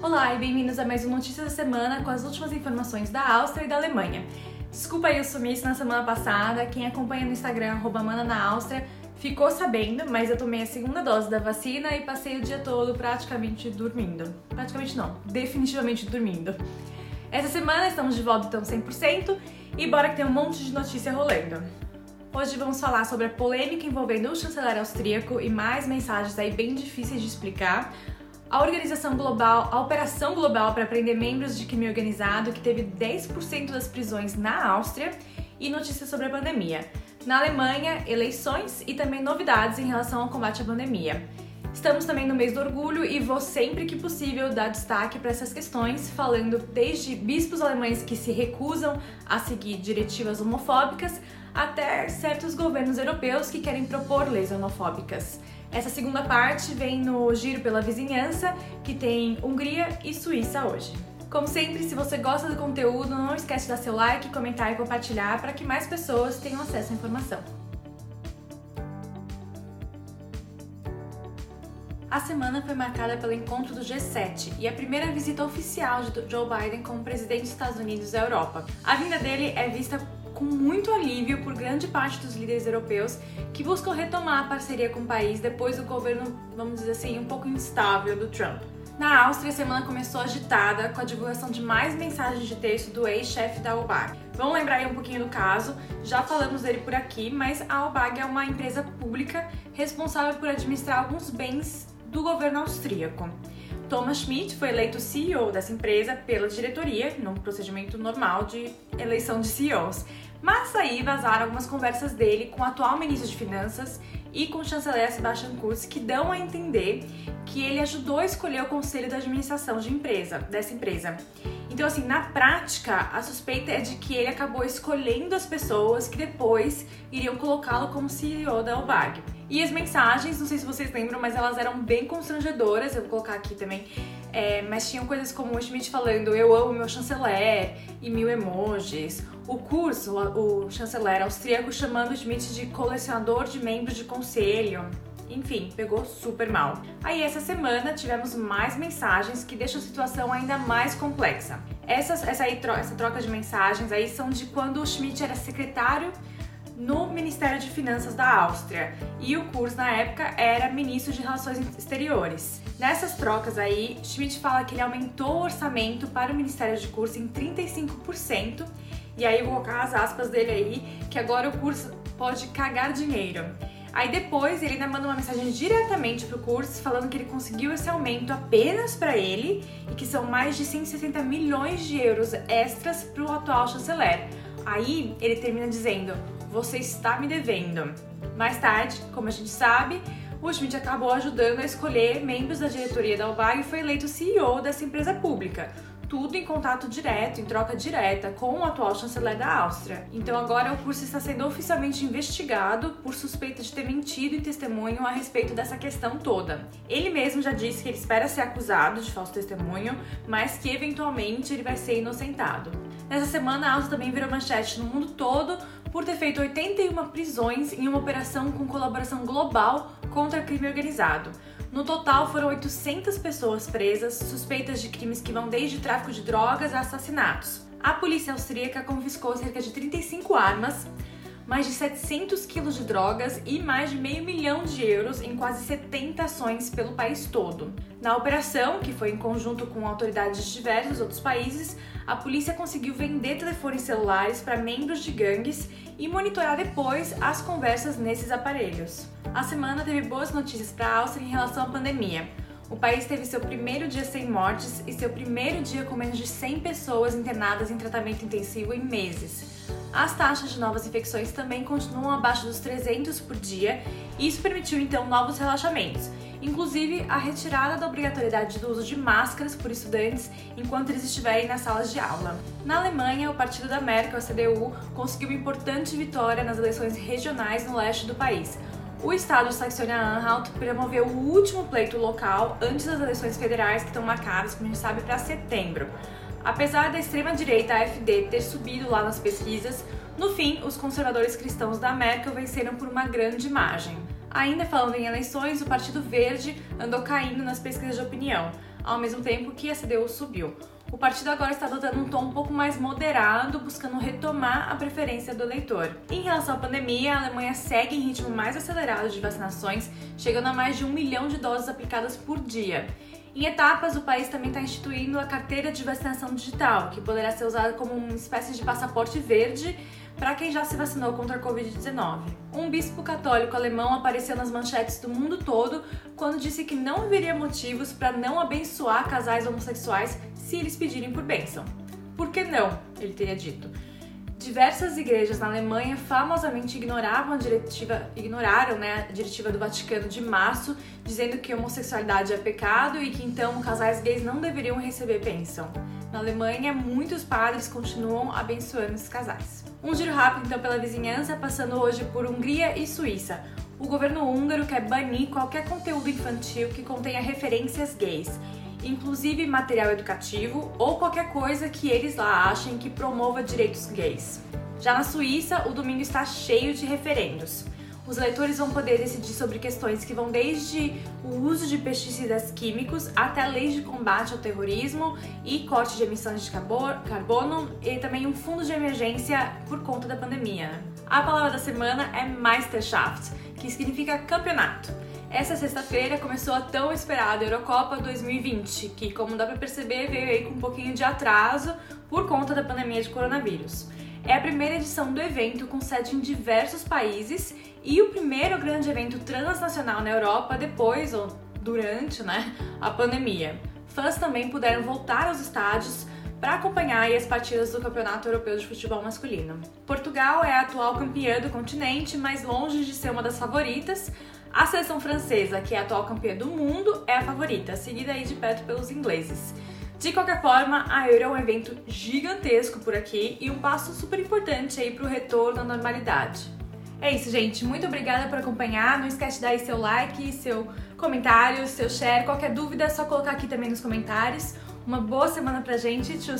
Olá e bem-vindos a mais um Notícias da Semana com as últimas informações da Áustria e da Alemanha. Desculpa aí o sumiço na semana passada, quem acompanha no Instagram arroba mana na Áustria ficou sabendo, mas eu tomei a segunda dose da vacina e passei o dia todo praticamente dormindo. Praticamente não, definitivamente dormindo. Essa semana estamos de volta então 100% e bora que tem um monte de notícia rolando. Hoje vamos falar sobre a polêmica envolvendo o chanceler austríaco e mais mensagens aí bem difíceis de explicar a organização global, a operação global para prender membros de crime organizado, que teve 10% das prisões na Áustria, e notícias sobre a pandemia. Na Alemanha, eleições e também novidades em relação ao combate à pandemia. Estamos também no mês do orgulho e vou sempre que possível dar destaque para essas questões, falando desde bispos alemães que se recusam a seguir diretivas homofóbicas até certos governos europeus que querem propor leis homofóbicas. Essa segunda parte vem no Giro pela Vizinhança, que tem Hungria e Suíça hoje. Como sempre, se você gosta do conteúdo, não esquece de dar seu like, comentar e compartilhar para que mais pessoas tenham acesso à informação. A semana foi marcada pelo encontro do G7 e a primeira visita oficial de Joe Biden como presidente dos Estados Unidos à Europa. A vinda dele é vista com muito alívio por grande parte dos líderes europeus que buscam retomar a parceria com o país depois do governo, vamos dizer assim, um pouco instável do Trump. Na Áustria, a semana começou agitada com a divulgação de mais mensagens de texto do ex-chefe da OBAG. Vamos lembrar aí um pouquinho do caso, já falamos dele por aqui, mas a OBAG é uma empresa pública responsável por administrar alguns bens do governo austríaco. Thomas Schmidt foi eleito CEO dessa empresa pela diretoria, num procedimento normal de eleição de CEOs. Mas aí vazaram algumas conversas dele com o atual ministro de Finanças e com o chanceler Sebastian Kurz que dão a entender que ele ajudou a escolher o conselho da administração de empresa, dessa empresa. Então, assim, na prática, a suspeita é de que ele acabou escolhendo as pessoas que depois iriam colocá-lo como CEO da OBAG. E as mensagens, não sei se vocês lembram, mas elas eram bem constrangedoras, eu vou colocar aqui também. É, mas tinham coisas como o Schmidt falando eu amo meu chanceler e mil emojis. O curso, o, o chanceler austríaco chamando o Schmidt de colecionador de membros de conselho. Enfim, pegou super mal. Aí essa semana tivemos mais mensagens que deixam a situação ainda mais complexa. Essas, essa, aí, essa troca de mensagens aí são de quando o Schmidt era secretário no Ministério de Finanças da Áustria e o Kurz na época era ministro de Relações Exteriores. Nessas trocas aí, Schmidt fala que ele aumentou o orçamento para o Ministério de Kurz em 35%, e aí vou colocar as aspas dele aí, que agora o Kurz pode cagar dinheiro. Aí depois ele ainda manda uma mensagem diretamente pro curso falando que ele conseguiu esse aumento apenas para ele e que são mais de 160 milhões de euros extras pro atual chanceler. Aí ele termina dizendo: "Você está me devendo". Mais tarde, como a gente sabe, o Schmidt acabou ajudando a escolher membros da diretoria da UBAG e foi eleito CEO dessa empresa pública tudo em contato direto, em troca direta com o atual chanceler da Áustria. Então agora o curso está sendo oficialmente investigado por suspeita de ter mentido em testemunho a respeito dessa questão toda. Ele mesmo já disse que ele espera ser acusado de falso testemunho, mas que eventualmente ele vai ser inocentado. Nessa semana, a Áustria também virou manchete no mundo todo por ter feito 81 prisões em uma operação com colaboração global contra crime organizado. No total, foram 800 pessoas presas, suspeitas de crimes que vão desde tráfico de drogas a assassinatos. A polícia austríaca confiscou cerca de 35 armas, mais de 700 quilos de drogas e mais de meio milhão de euros em quase 70 ações pelo país todo. Na operação, que foi em conjunto com autoridades de diversos outros países, a polícia conseguiu vender telefones celulares para membros de gangues e monitorar depois as conversas nesses aparelhos. A semana teve boas notícias para a Áustria em relação à pandemia. O país teve seu primeiro dia sem mortes e seu primeiro dia com menos de 100 pessoas internadas em tratamento intensivo em meses. As taxas de novas infecções também continuam abaixo dos 300 por dia, e isso permitiu então novos relaxamentos inclusive a retirada da obrigatoriedade do uso de máscaras por estudantes enquanto eles estiverem nas salas de aula. Na Alemanha, o partido da Merkel, a CDU, conseguiu uma importante vitória nas eleições regionais no leste do país. O estado de Saxônia-Anhalt promoveu o último pleito local antes das eleições federais que estão marcadas, como a gente sabe, para setembro. Apesar da extrema-direita AfD ter subido lá nas pesquisas, no fim, os conservadores cristãos da Merkel venceram por uma grande margem. Ainda falando em eleições, o Partido Verde andou caindo nas pesquisas de opinião. ao mesmo tempo que a CDU subiu. O partido agora está adotando um tom um pouco mais moderado, buscando retomar a preferência do eleitor. Em relação à pandemia, a Alemanha segue em ritmo mais acelerado de vacinações, chegando a mais de um milhão de doses aplicadas por dia. Em etapas, o país também está instituindo a carteira de vacinação digital, que poderá ser usada como uma espécie de passaporte verde para quem já se vacinou contra a Covid-19. Um bispo católico alemão apareceu nas manchetes do mundo todo quando disse que não haveria motivos para não abençoar casais homossexuais se eles pedirem por bênção. Por que não? Ele teria dito. Diversas igrejas na Alemanha famosamente ignoravam a diretiva, ignoraram né, a diretiva do Vaticano de março, dizendo que homossexualidade é pecado e que então casais gays não deveriam receber bênção. Na Alemanha, muitos padres continuam abençoando esses casais. Um giro rápido então pela vizinhança, passando hoje por Hungria e Suíça. O governo húngaro quer banir qualquer conteúdo infantil que contenha referências gays, inclusive material educativo ou qualquer coisa que eles lá achem que promova direitos gays. Já na Suíça, o domingo está cheio de referendos os eleitores vão poder decidir sobre questões que vão desde o uso de pesticidas químicos até leis de combate ao terrorismo e corte de emissões de carbono e também um fundo de emergência por conta da pandemia. A palavra da semana é Meisterschaft, que significa campeonato. Essa sexta-feira começou a tão esperada Eurocopa 2020, que, como dá para perceber, veio aí com um pouquinho de atraso por conta da pandemia de coronavírus. É a primeira edição do evento com sede em diversos países e o primeiro grande evento transnacional na Europa depois ou durante né, a pandemia. Fãs também puderam voltar aos estádios para acompanhar as partidas do Campeonato Europeu de Futebol Masculino. Portugal é a atual campeã do continente, mas longe de ser uma das favoritas. A seleção francesa, que é a atual campeã do mundo, é a favorita, seguida aí de perto pelos ingleses. De qualquer forma, a Euro é um evento gigantesco por aqui e um passo super importante aí para o retorno à normalidade. É isso, gente. Muito obrigada por acompanhar. Não esquece de dar seu like, seu comentário, seu share. Qualquer dúvida é só colocar aqui também nos comentários. Uma boa semana pra gente. Tchau!